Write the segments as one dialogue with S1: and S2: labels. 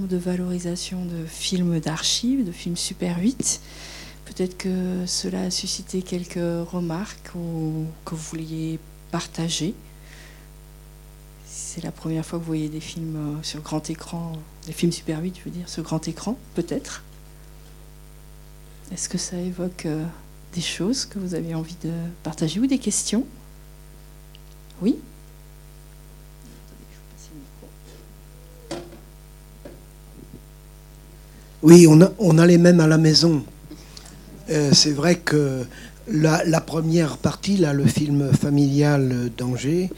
S1: de valorisation de films d'archives, de films Super 8. Peut-être que cela a suscité quelques remarques ou que vous vouliez partager. C'est la première fois que vous voyez des films euh, sur grand écran, des films Super 8, je veux dire, sur grand écran, peut-être. Est-ce que ça évoque euh, des choses que vous avez envie de partager ou des questions? Oui?
S2: Oui, on a, les mêmes à la maison. Euh, c'est vrai que la, première partie, là, le film familial d'Angers,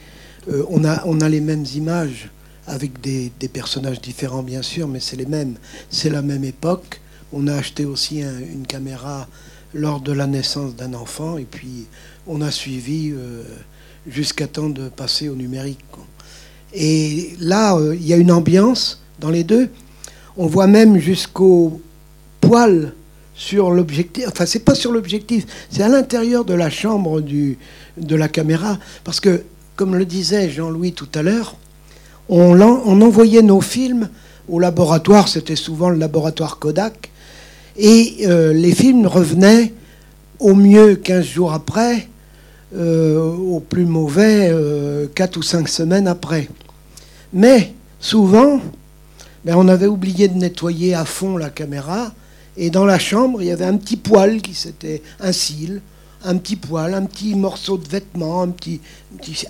S2: euh, on, a, on a les mêmes images avec des, personnages différents bien sûr, mais c'est les mêmes. C'est la même époque. On a acheté aussi une caméra lors de la naissance d'un enfant et puis on a suivi euh, jusqu'à temps de passer au numérique. Et là, il y a une ambiance dans les deux. On voit même jusqu'au poil sur l'objectif. Enfin, c'est pas sur l'objectif, c'est à l'intérieur de la chambre du, de la caméra. Parce que, comme le disait Jean-Louis tout à l'heure, on, envoyait nos films au laboratoire, c'était souvent le laboratoire Kodak, et euh, les films revenaient au mieux 15 jours après, euh, au plus mauvais 4 euh, ou 5 semaines après. Mais souvent, ben, on avait oublié de nettoyer à fond la caméra. Et dans la chambre, il y avait un petit poil qui s'était un cil, un petit poil, un petit morceau de vêtement, un petit,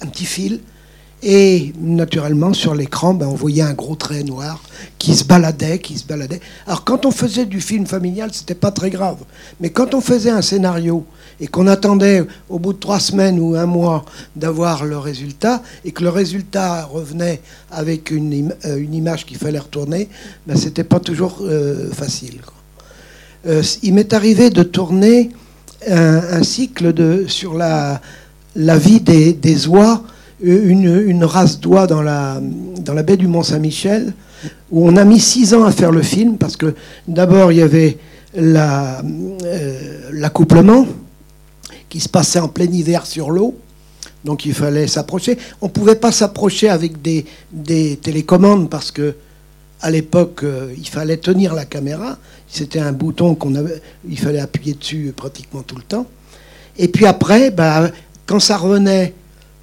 S2: un petit, fil. Et naturellement, sur l'écran, ben, on voyait un gros trait noir qui se baladait, qui se baladait. Alors, quand on faisait du film familial, c'était pas très grave. Mais quand on faisait un scénario et qu'on attendait au bout de trois semaines ou un mois d'avoir le résultat, et que le résultat revenait avec une, euh, image qu'il fallait retourner, ben, c'était pas toujours euh, facile. Euh, il m'est arrivé de tourner un, cycle de, sur la, la vie des, des oies, une, une race d'oies dans la, dans la baie du Mont-Saint-Michel, où on a mis six ans à faire le film, parce que d'abord il y avait l'accouplement, qui se passait en plein hiver sur l'eau. Donc il fallait s'approcher. On ne pouvait pas s'approcher avec des, des, télécommandes parce que à l'époque, euh, il fallait tenir la caméra. C'était un bouton qu'on avait, il fallait appuyer dessus pratiquement tout le temps. Et puis après, bah, quand ça revenait,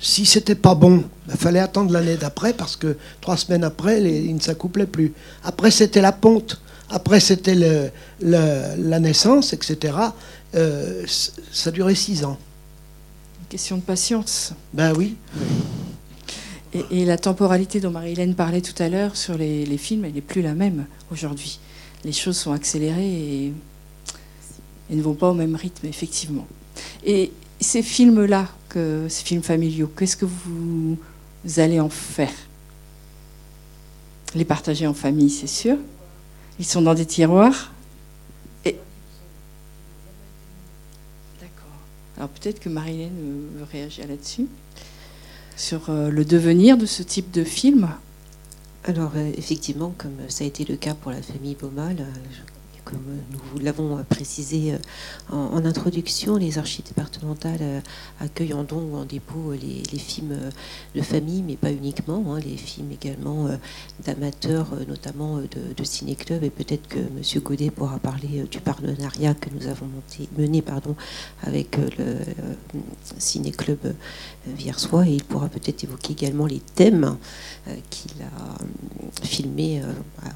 S2: si c'était pas bon, il fallait attendre l'année d'après parce que trois semaines après, les, il ne s'accouplait plus. Après, c'était la ponte. Après, c'était le, la naissance, etc. Euh, ça durait six ans.
S1: Une question de patience.
S2: Ben oui.
S1: Et, la temporalité dont Marie-Hélène parlait tout à l'heure sur les, films, elle n'est plus la même aujourd'hui. Les choses sont accélérées et, ne vont pas au même rythme, effectivement. Et ces films-là, ces films familiaux, qu'est-ce que vous allez en faire? Les partager en famille, c'est sûr. Ils sont dans des tiroirs Alors peut-être que Marilène veut réagir là-dessus, sur euh, le devenir de ce type de film.
S3: Alors euh, effectivement, comme ça a été le cas pour la famille Baumal, comme nous l'avons précisé euh, en, introduction, les archives départementales euh, accueillent en don ou en dépôt les, films euh, de famille, mais pas uniquement, hein, les films également d'amateurs, notamment de, ciné-club. Et peut-être que M. Godet pourra parler du partenariat que nous avons mené pardon, avec le ciné-club Viersois. Et il pourra peut-être évoquer également les thèmes qu'il a filmés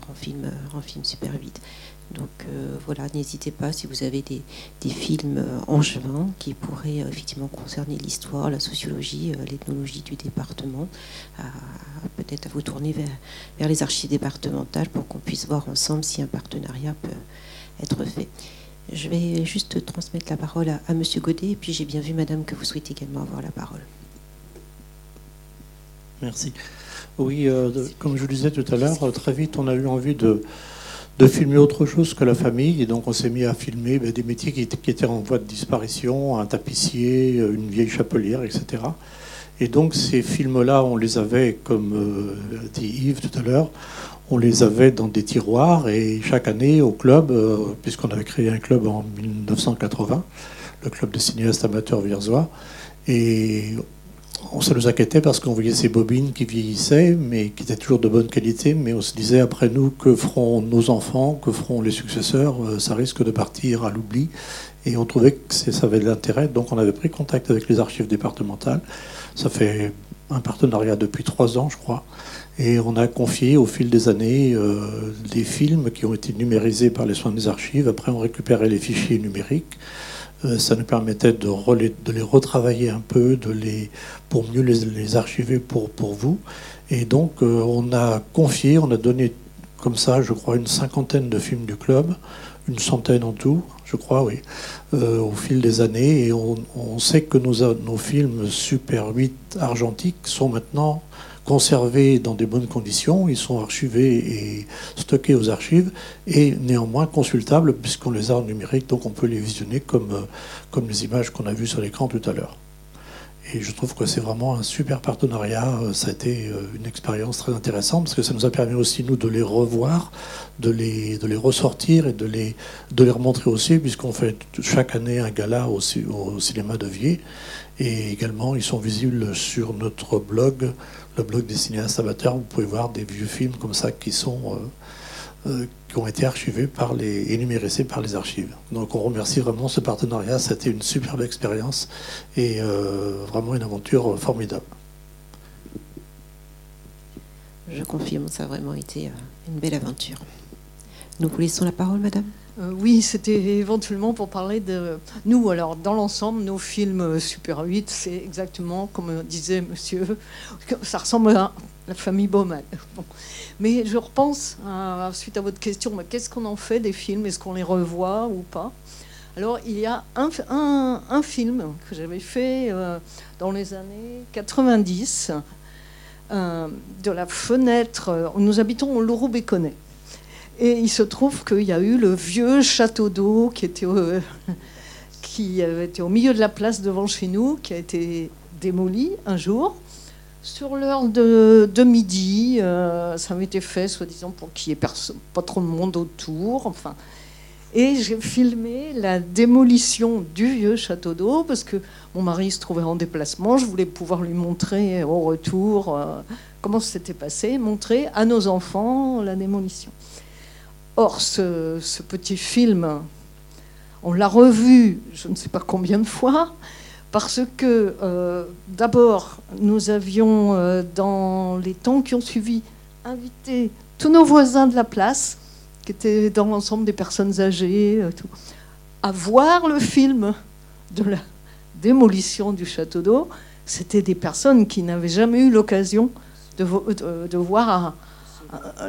S3: en film, en film super vite. Donc euh, voilà, n'hésitez pas si vous avez des, films euh, angevins qui pourraient euh, effectivement concerner l'histoire, la sociologie, l'ethnologie du département, peut-être à vous tourner vers, vers, les archives départementales pour qu'on puisse voir ensemble si un partenariat peut être fait. Je vais juste transmettre la parole à, à Monsieur Godet, et puis j'ai bien vu, Madame, que vous souhaitez également avoir la parole.
S4: Merci. Oui, comme je le disais tout à l'heure, très vite, on a eu envie de de filmer autre chose que la famille. Et donc on s'est mis à filmer ben, des métiers qui, étaient en voie de disparition, un tapissier, euh, une vieille chapelière, etc. Et donc ces films-là, on les avait, comme euh, dit Yves tout à l'heure, on les avait dans des tiroirs et chaque année au club, euh, puisqu'on avait créé un club en 1980, le club de cinéastes amateurs vierzois, et on se nous inquiétait parce qu'on voyait ces bobines qui vieillissaient, mais qui étaient toujours de bonne qualité. Mais on se disait après nous, que feront nos enfants, que feront les successeurs? Euh, Ça risque de partir à l'oubli. Et on trouvait que ça avait de l'intérêt. Donc on avait pris contact avec les archives départementales. Ça fait un partenariat depuis trois ans, je crois. Et on a confié au fil des années euh, des films qui ont été numérisés par les soins des archives. Après, on récupérait les fichiers numériques. Euh, ça nous permettait de, les retravailler un peu, de les, pour mieux les, archiver pour, pour vous. Et donc, euh, on a confié, on a donné comme ça, je crois, une cinquantaine de films du club, une centaine en tout, je crois, oui, euh, au fil des années. Et on, sait que nos, nos films Super 8 argentiques sont maintenant conservés dans des bonnes conditions, ils sont archivés et stockés aux archives, et néanmoins consultables puisqu'on les a en numérique, donc on peut les visionner comme, euh, comme les images qu'on a vues sur l'écran tout à l'heure. Et je trouve que c'est vraiment un super partenariat. Euh, ça a été euh, une expérience très intéressante parce que ça nous a permis aussi, nous, de les revoir, de les, de les ressortir et de les, de les remontrer aussi, puisqu'on fait chaque année un gala au, cinéma de Vier. Et également, ils sont visibles sur notre blog le blog des cinéastes amateurs, vous pouvez voir des vieux films comme ça qui sont euh, qui ont été archivés par les et numérisés par les archives. Donc on remercie vraiment ce partenariat. C'était une superbe expérience et euh, vraiment une aventure formidable.
S3: Je confirme, ça a vraiment été une belle aventure. Nous vous laissons la parole, madame.
S5: Euh, oui, c'était éventuellement pour parler de nous. Alors, dans l'ensemble, nos films Super 8, c'est exactement comme disait monsieur, ça ressemble à la famille Baumann. Mais je repense, suite à votre question, qu'est-ce qu'on en fait des films? Est-ce qu'on les revoit ou pas? Alors, il y a un, film que j'avais fait euh, dans les années 90, euh, de la fenêtre. Nous habitons au Laurou-Béconnet. Et il se trouve qu'il y a eu le vieux château d'eau qui était, qui était au milieu de la place devant chez nous, qui a été démoli un jour. Sur l'heure de, midi, euh, ça avait été fait, soi-disant, pour qu'il n'y ait pas trop de monde autour. Enfin, et j'ai filmé la démolition du vieux château d'eau parce que mon mari se trouvait en déplacement. Je voulais pouvoir lui montrer au retour euh, comment s'était passé, montrer à nos enfants la démolition. Or, ce, petit film, on l'a revu je ne sais pas combien de fois, parce que euh, d'abord, nous avions, euh, dans les temps qui ont suivi, invité tous nos voisins de la place, qui étaient dans l'ensemble des personnes âgées, euh, à voir le film de la démolition du château d'eau. C'était des personnes qui n'avaient jamais eu l'occasion de, voir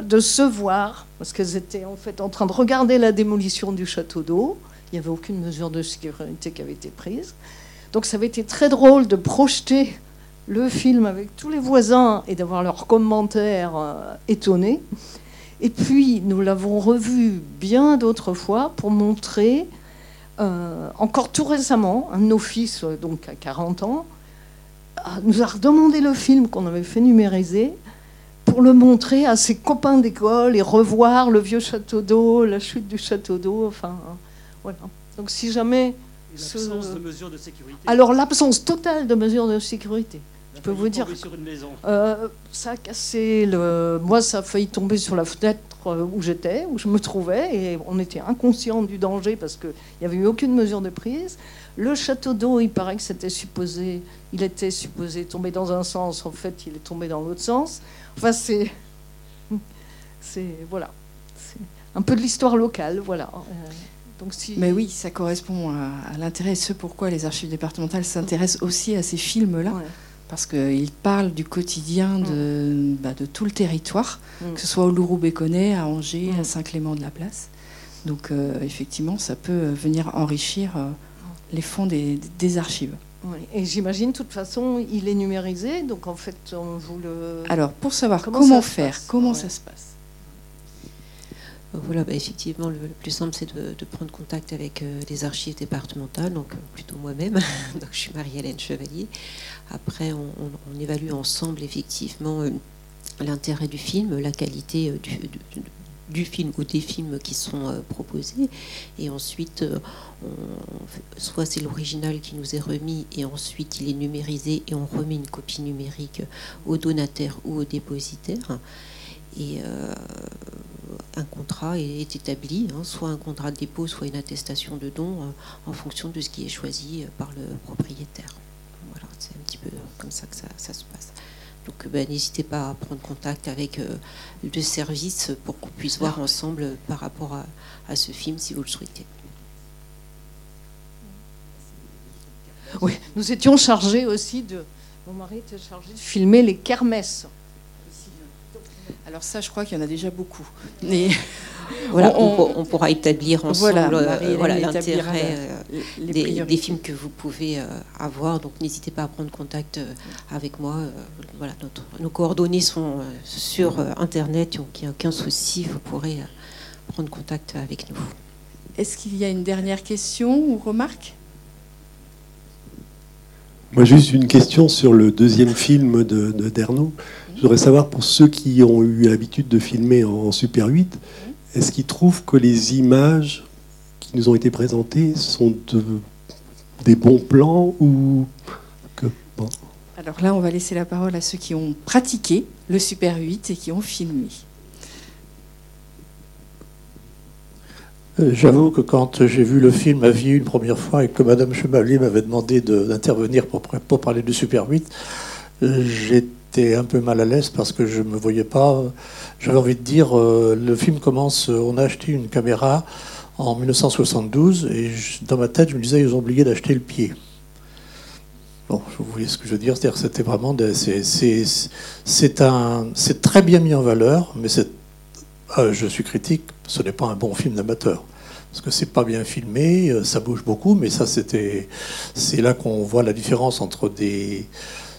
S5: de se voir, parce qu'elles étaient en fait en train de regarder la démolition du château d'eau. Il n'y avait aucune mesure de sécurité qui avait été prise. Donc ça avait été très drôle de projeter le film avec tous les voisins et d'avoir leurs commentaires euh, étonnés. Et puis nous l'avons revu bien d'autres fois pour montrer, euh, encore tout récemment, un nos fils, donc à 40 ans, nous a redemandé le film qu'on avait fait numériser pour le montrer à ses copains d'école et revoir le vieux château d'eau, la chute du château d'eau. Enfin, voilà. Donc si jamais.
S6: L'absence de mesures de sécurité.
S5: Alors l'absence totale de mesures de sécurité. Je peux vous dire.
S6: Sur une maison.
S5: Euh, ça a cassé le. Moi, ça a failli tomber sur la fenêtre euh, où j'étais, où je me trouvais, et on était inconscient du danger parce qu'il n'y avait eu aucune mesure de prise. Le château d'eau, il paraît que c'était supposé, il était supposé tomber dans un sens. En fait, il est tombé dans l'autre sens. Enfin, c'est. C'est. Voilà. C'est un peu de l'histoire locale, voilà. Euh,
S1: donc, si... Mais oui, ça correspond à, l'intérêt, ce pourquoi les archives départementales s'intéressent aussi à ces films-là. Parce qu'ils parlent du quotidien de, mm. bah, de tout le territoire, mm. que ce soit au Lourou-Béconnet, à Angers, à mm. Saint-Clément-de-la-Place. Donc, euh, effectivement, ça peut venir enrichir euh, les fonds des, des archives.
S5: Et j'imagine, de toute façon, il est numérisé, donc en fait, on vous le.
S1: Alors, pour savoir comment, faire, comment ça se passe
S3: voilà, bah, effectivement, le, plus simple, c'est de, prendre contact avec euh, les archives départementales, donc euh, plutôt moi-même. donc, je suis Marie-Hélène Chevalier. Après, on, évalue ensemble, effectivement, euh, l'intérêt du film, la qualité du, film ou des films qui sont proposés. Et ensuite, soit c'est l'original qui nous est remis et ensuite il est numérisé et on remet une copie numérique au donataire ou au dépositaire. Et un contrat est, établi, hein, soit un contrat de dépôt, soit une attestation de don, en fonction de ce qui est choisi par le propriétaire. Voilà, c'est un petit peu comme ça que ça se passe. Donc ben, n'hésitez pas à prendre contact avec euh, le service pour qu'on puisse voir ensemble par rapport à, ce film si vous le souhaitez.
S5: Oui, nous étions chargés aussi de. Mon mari était chargé de filmer les kermesses.
S1: Alors ça, je crois qu'il y en a déjà beaucoup.
S3: Voilà, on, pourra établir ensemble voilà, l'intérêt euh, des, films que vous pouvez euh, avoir. Donc n'hésitez pas à prendre contact euh, avec moi. voilà, nos coordonnées sont sur Internet, donc il n'y a aucun souci, vous pourrez prendre contact avec nous.
S1: Est-ce qu'il y a une dernière question ou remarque?
S7: Moi, juste une question sur le deuxième film de, de Derno. Je voudrais savoir, pour ceux qui ont eu l'habitude de filmer en Super 8, est-ce qu'ils trouvent que les images qui nous ont été présentées sont des bons plans ou que
S1: Alors là, on va laisser la parole à ceux qui ont pratiqué le Super 8 et qui ont filmé.
S4: Euh, j'avoue que quand j'ai vu le film à vie une première fois et que Madame Chevalier m'avait demandé d'intervenir pour, pour parler du Super 8, euh, un peu mal à l'aise parce que je me voyais pas. J'avais envie de dire, euh, le film commence, on a acheté une caméra en 1972 et dans ma tête, je me disais, ils ont oublié d'acheter le pied. Bon, vous voyez ce que je veux dire, c'est-à-dire c'était vraiment, c'est très bien mis en valeur, mais ah, je suis critique, ce n'est pas un bon film d'amateur parce que c'est pas bien filmé, euh, ça bouge beaucoup, mais ça c'était, c'est là qu'on voit la différence entre des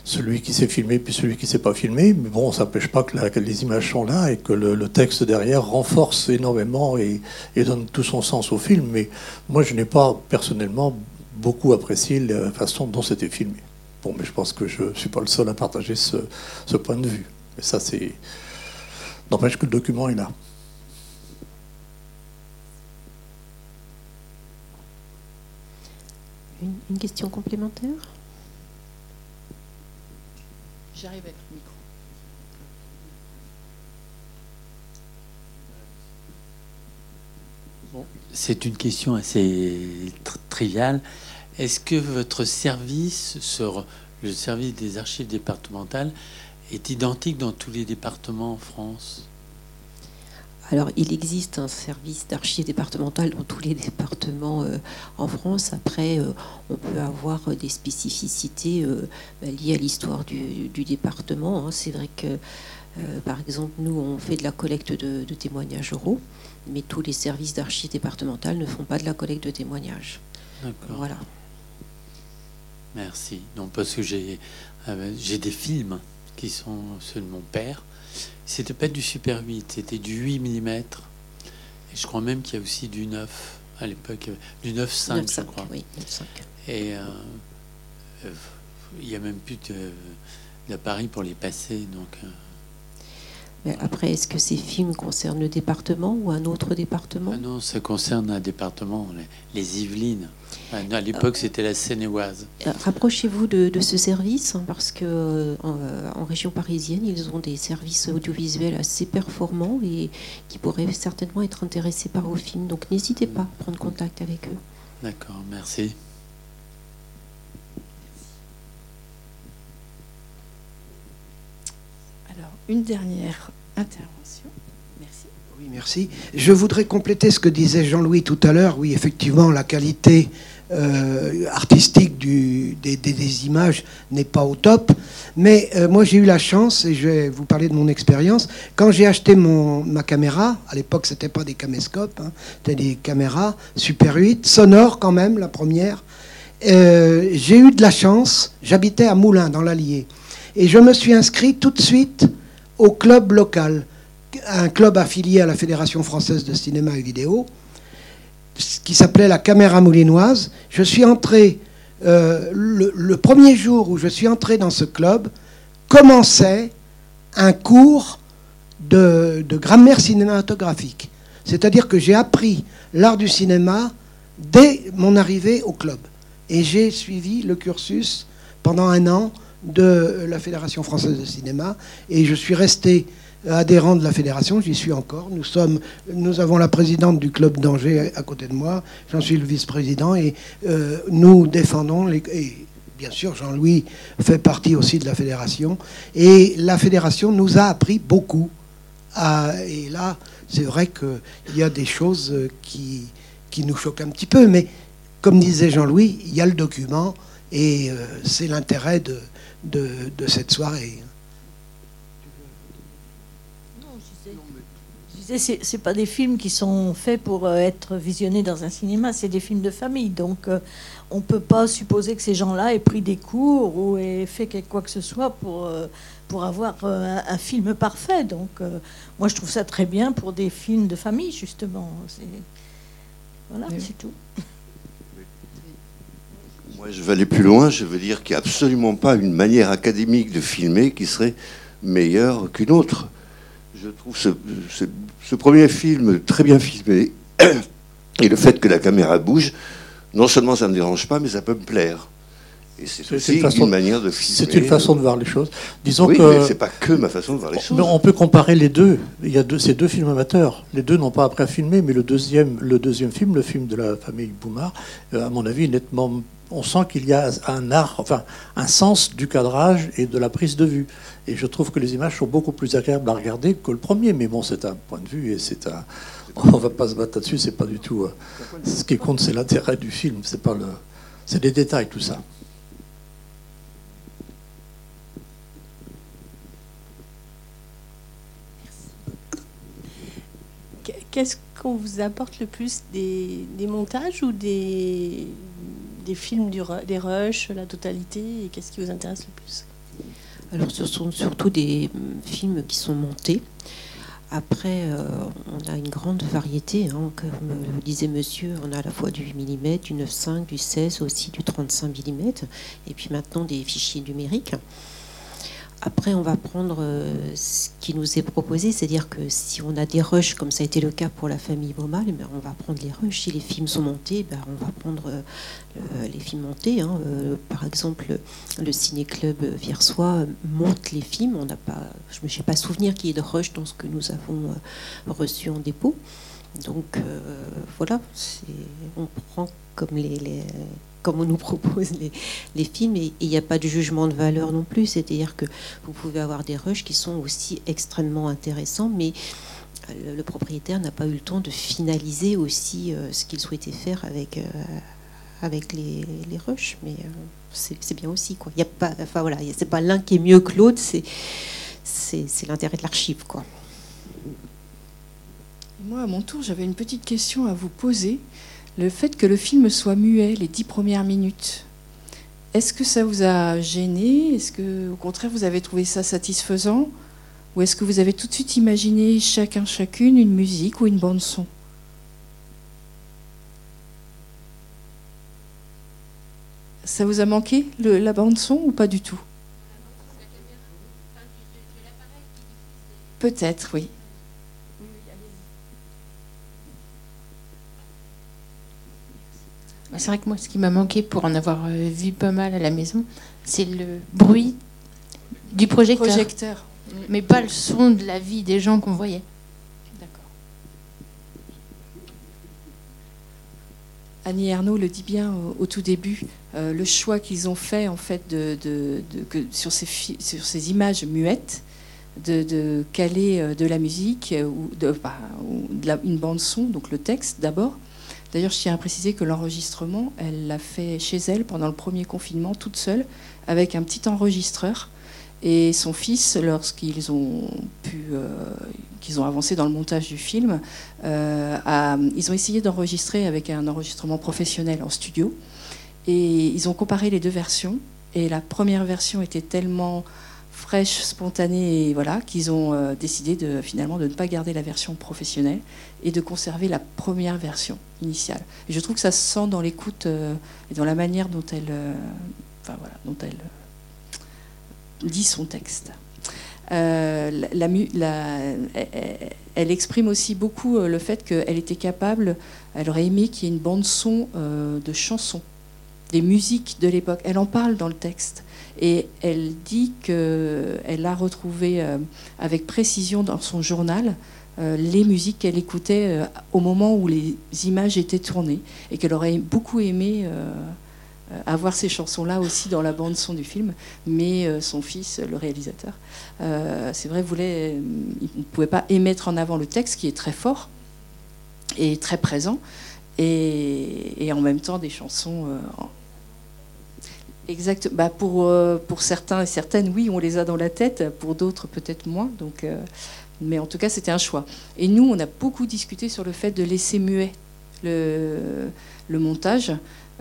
S4: celui qui s'est filmé puis celui qui s'est pas filmé. Mais bon, ça n'empêche pas que, les images sont là et que le, texte derrière renforce énormément et, donne tout son sens au film. Mais moi, je n'ai pas personnellement beaucoup apprécié la façon dont c'était filmé. Bon, mais je pense que je ne suis pas le seul à partager ce, point de vue. Mais ça, c'est. N'empêche que le document est là.
S3: une question complémentaire?
S1: J'arrive avec le
S8: micro. c'est une question assez triviale. Est-ce que votre service, sur le service des archives départementales, est identique dans tous les départements en France?
S3: Alors, il existe un service d'archives départementales dans tous les départements euh, en France. Après, euh, on peut avoir des spécificités euh, bah, liées à l'histoire du, département. Hein. C'est vrai que, par exemple, nous, on fait de la collecte de, témoignages oraux, mais tous les services d'archives départementales ne font pas de la collecte de témoignages.
S8: D'accord.
S3: Voilà.
S8: Merci. Donc, parce que j'ai des films qui sont ceux de mon père c'était pas du Super 8, c'était du 8 mm. Et je crois même qu'il y a aussi du 9 à l'époque, du 9.5, je crois.
S3: Oui,
S8: Et euh, euh, il n'y a même plus d'appareil pour les passer. Donc, euh,
S3: après, est-ce que ces films concernent le département ou un autre département
S8: ah Non, ça concerne un département, les, Yvelines. À l'époque, euh, c'était la Seine-et-Oise.
S3: Euh, rapprochez-vous de, ce service, hein, parce que euh, en, région parisienne, ils ont des services audiovisuels assez performants et qui pourraient certainement être intéressés par vos films. Donc n'hésitez pas à prendre contact avec eux.
S8: D'accord, merci.
S1: Alors, une dernière intervention. Merci.
S2: Oui, merci. Je voudrais compléter ce que disait Jean-Louis tout à l'heure. Oui, effectivement, la qualité euh, artistique des, images n'est pas au top. Mais euh, moi, j'ai eu la chance, et je vais vous parler de mon expérience, quand j'ai acheté mon, ma caméra, à l'époque, c'était pas des caméscopes, hein, c'était des caméras Super 8, sonores quand même, la première. Euh, j'ai eu de la chance, j'habitais à Moulins, dans l'Allier. Et je me suis inscrit tout de suite au club local, un club affilié à la Fédération française de cinéma et vidéo, qui s'appelait la Caméra Moulinoise. Je suis entré, euh, le, premier jour où je suis entré dans ce club, commençait un cours de, de grammaire cinématographique. C'est-à-dire que j'ai appris l'art du cinéma dès mon arrivée au club. Et j'ai suivi le cursus pendant un an de la Fédération française de cinéma. Et je suis resté adhérent de la fédération, j'y suis encore. Nous, sommes, nous avons la présidente du club d'Angers à côté de moi, j'en suis le vice-président, et euh, nous défendons, et bien sûr Jean-Louis fait partie aussi de la fédération, et la fédération nous a appris beaucoup. À, et là, c'est vrai qu'il y a des choses qui, qui nous choquent un petit peu, mais comme disait Jean-Louis, il y a le document, et euh, c'est l'intérêt de, de, de cette soirée.
S9: c'est pas des films qui sont faits pour euh, être visionnés dans un cinéma, c'est des films de famille. Donc euh, on peut pas supposer que ces gens-là aient pris des cours ou aient fait quoi que ce soit pour, euh, pour avoir un, film parfait. Donc moi je trouve ça très bien pour des films de famille, justement. Voilà, c'est tout.
S10: Moi je vais aller plus loin, je veux dire qu'il n'y a absolument pas une manière académique de filmer qui serait meilleure qu'une autre. Je trouve ce, ce premier film très bien filmé, et le fait que la caméra bouge, non seulement ça ne me dérange pas, mais ça peut me plaire. Et c'est aussi une, façon, manière de filmer.
S4: C'est une façon de voir les choses. Disons
S10: oui,
S4: que
S10: c'est pas que ma façon de voir les choses.
S4: on peut comparer les deux. Il y a deux, ces deux films amateurs. Les deux n'ont pas appris à filmer, mais le deuxième, le deuxième film, le film de la famille Boumard, euh, à mon avis, nettement on sent qu'il y a un art, enfin un sens du cadrage et de la prise de vue. Et je trouve que les images sont beaucoup plus agréables à regarder que le premier. Mais bon, c'est un point de vue et c'est un. On va pas se battre là-dessus. C'est pas du tout. Euh, ce qui compte, c'est l'intérêt du film. C'est pas le. C'est des détails, tout ça.
S11: Qu'est-ce qu'on vous apporte le plus des, montages ou des, des films, du, des rushs, la totalité Et qu'est-ce qui vous intéresse le plus?
S3: Alors, ce sont surtout des mm, films qui sont montés. Après, euh, on a une grande variété. Hein, comme le disait monsieur, on a à la fois du 8 mm, du 9,5, du 16, aussi du 35 mm, et puis maintenant des fichiers numériques. Après, on va prendre euh, ce qui nous est proposé, c'est-à-dire que si on a des rushs, comme ça a été le cas pour la famille Baumal, eh ben, on va prendre les rushs. Si les films sont montés, ben, on va prendre euh, les films montés. Hein. Euh, par exemple, le Ciné-Club Viersois monte les films. On n'a pas, je ne me pas souvenir qu'il y ait de rush dans ce que nous avons reçu en dépôt. Donc voilà, on prend comme les comme on nous propose les, films, et il n'y a pas de jugement de valeur non plus. C'est-à-dire que vous pouvez avoir des rushs qui sont aussi extrêmement intéressants, mais euh, le, propriétaire n'a pas eu le temps de finaliser aussi euh, ce qu'il souhaitait faire avec, euh, avec les, les rushs. Mais c'est bien aussi. Quoi. Il y a pas, enfin voilà, c'est pas l'un qui est mieux que l'autre, c'est l'intérêt de l'archive.
S1: Moi, à mon tour, j'avais une petite question à vous poser le fait que le film soit muet les dix premières minutes, est-ce que ça vous a gêné? Est-ce que, au contraire, vous avez trouvé ça satisfaisant? Ou est-ce que vous avez tout de suite imaginé chacun, chacune, une musique ou une bande-son Ça vous a manqué, la bande-son, ou pas du tout? Peut-être, oui.
S12: C'est vrai que moi, ce qui m'a manqué pour en avoir euh, vu pas mal à la maison, c'est le bruit du projecteur. Mais pas le son de la vie des gens qu'on voyait.
S1: D'accord. Annie Ernaux le dit bien au, tout début, euh, le choix qu'ils ont fait en fait de, que sur, ces sur ces images muettes, de, caler euh, de la musique ou de, bah, une bande son, donc le texte d'abord, D'ailleurs, je tiens à préciser que l'enregistrement, elle l'a fait chez elle pendant le premier confinement, toute seule, avec un petit enregistreur. Et son fils, lorsqu'ils ont pu, euh, qu'ils ont avancé dans le montage du film, euh, ils ont essayé d'enregistrer avec un enregistrement professionnel en studio. Et ils ont comparé les deux versions. Et la première version était tellement fraîche, spontanée, voilà, qu'ils ont euh, décidé de, finalement de ne pas garder la version professionnelle et de conserver la première version initiale. Je trouve que ça se sent dans l'écoute euh, et dans la manière dont elle, euh, enfin, voilà, dont elle dit son texte. elle exprime aussi beaucoup le fait qu'elle était capable, elle aurait aimé qu'il y ait une bande son de chansons, des musiques de l'époque. Elle en parle dans le texte. Et elle dit qu'elle a retrouvé avec précision dans son journal euh, les musiques qu'elle écoutait euh, au moment où les images étaient tournées et qu'elle aurait beaucoup aimé euh, avoir ces chansons-là aussi dans la bande son du film, mais son fils, le réalisateur, c'est vrai, voulait, il ne pouvait pas émettre en avant le texte qui est très fort et très présent, et, en même temps des chansons. Exact. Bah pour, pour certains et certaines, oui, on les a dans la tête. Pour d'autres, peut-être moins. Donc, mais en tout cas, c'était un choix. Et nous, on a beaucoup discuté sur le fait de laisser muet le, montage.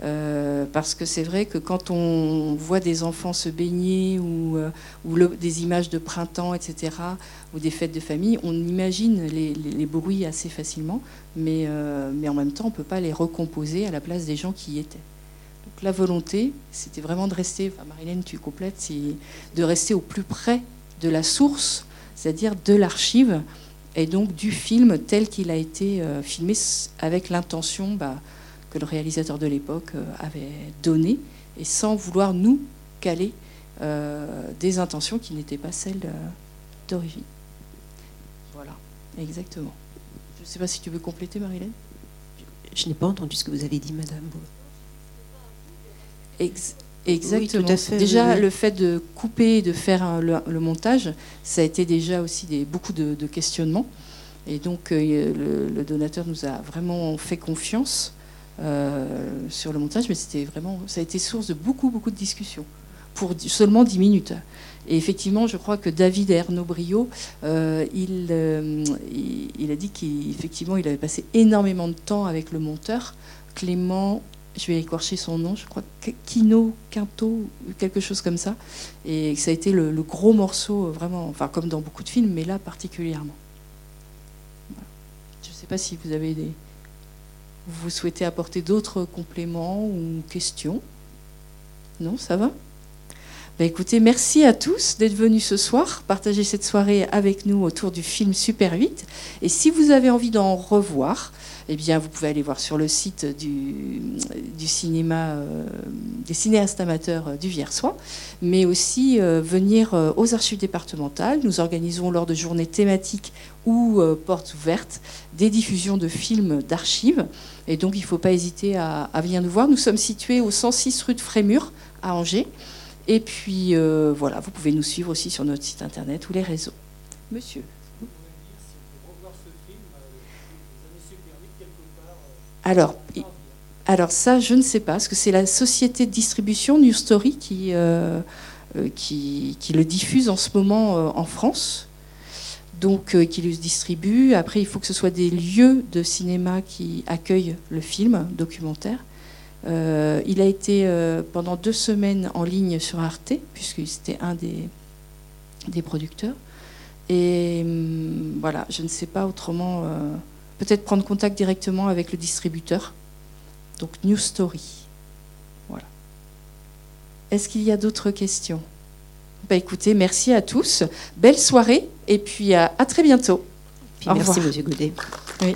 S1: Euh, parce que c'est vrai que quand on voit des enfants se baigner ou, euh, des images de printemps, etc., ou des fêtes de famille, on imagine les, bruits assez facilement, mais, euh, mais en même temps, on ne peut pas les recomposer à la place des gens qui y étaient. La volonté, c'était vraiment de rester, enfin, Marilène, tu complètes, de rester au plus près de la source c'est-à-dire de l'archive et donc du film tel qu'il a été euh, filmé avec l'intention bah, que le réalisateur de l'époque euh, avait donnée et sans vouloir nous caler euh, des intentions qui n'étaient pas celles d'origine. Voilà, exactement. Je ne sais pas si tu veux compléter, Marilène?
S3: Je n'ai pas entendu ce que vous avez dit, Madame.
S1: Exactement. déjà, le fait de couper, de faire le, montage, ça a été déjà aussi des, beaucoup de, questionnements. Et donc, euh, le, donateur nous a vraiment fait confiance euh, sur le montage, mais c'était vraiment, ça a été source de beaucoup, beaucoup de discussions pour seulement 10 minutes. Et effectivement, je crois que David Ernaud Brio, euh, il, il, a dit qu'effectivement, il avait passé énormément de temps avec le monteur, Clément je vais écorcher son nom, je crois Kino, Quinto, quelque chose comme ça. Et ça a été le, gros morceau, euh, vraiment, enfin comme dans beaucoup de films, mais là particulièrement. Je ne sais pas si vous avez des. Vous souhaitez apporter d'autres compléments ou questions Non, ça va? Ben écoutez, merci à tous d'être venus ce soir, partager cette soirée avec nous autour du film Super 8. Et si vous avez envie d'en revoir, eh bien, vous pouvez aller voir sur le site du, cinéma, euh, des cinéastes amateurs euh, du Viersoir, mais aussi euh, venir aux archives départementales. Nous organisons lors de journées thématiques ou portes ouvertes des diffusions de films d'archives. Et donc, il ne faut pas hésiter à, venir nous voir. Nous sommes situés au 106 rue de Frémur à Angers. Et puis, voilà, vous pouvez nous suivre aussi sur notre site internet ou les réseaux. Monsieur. Alors, alors ça, je ne sais pas, parce que c'est la société de distribution New Story qui, euh, euh, qui, le diffuse en ce moment euh, en France, donc qui le distribue. Après, il faut que ce soit des lieux de cinéma qui accueillent le film documentaire. Il a été pendant deux semaines en ligne sur Arte, puisque c'était un des, des producteurs. Et hum, voilà, je ne sais pas autrement peut-être prendre contact directement avec le distributeur. Donc New Story. Voilà. Est-ce qu'il y a d'autres questions? Bah, Écoutez, merci à tous. Belle soirée et puis à, très bientôt.
S3: merci, Monsieur Goudet.
S1: Oui.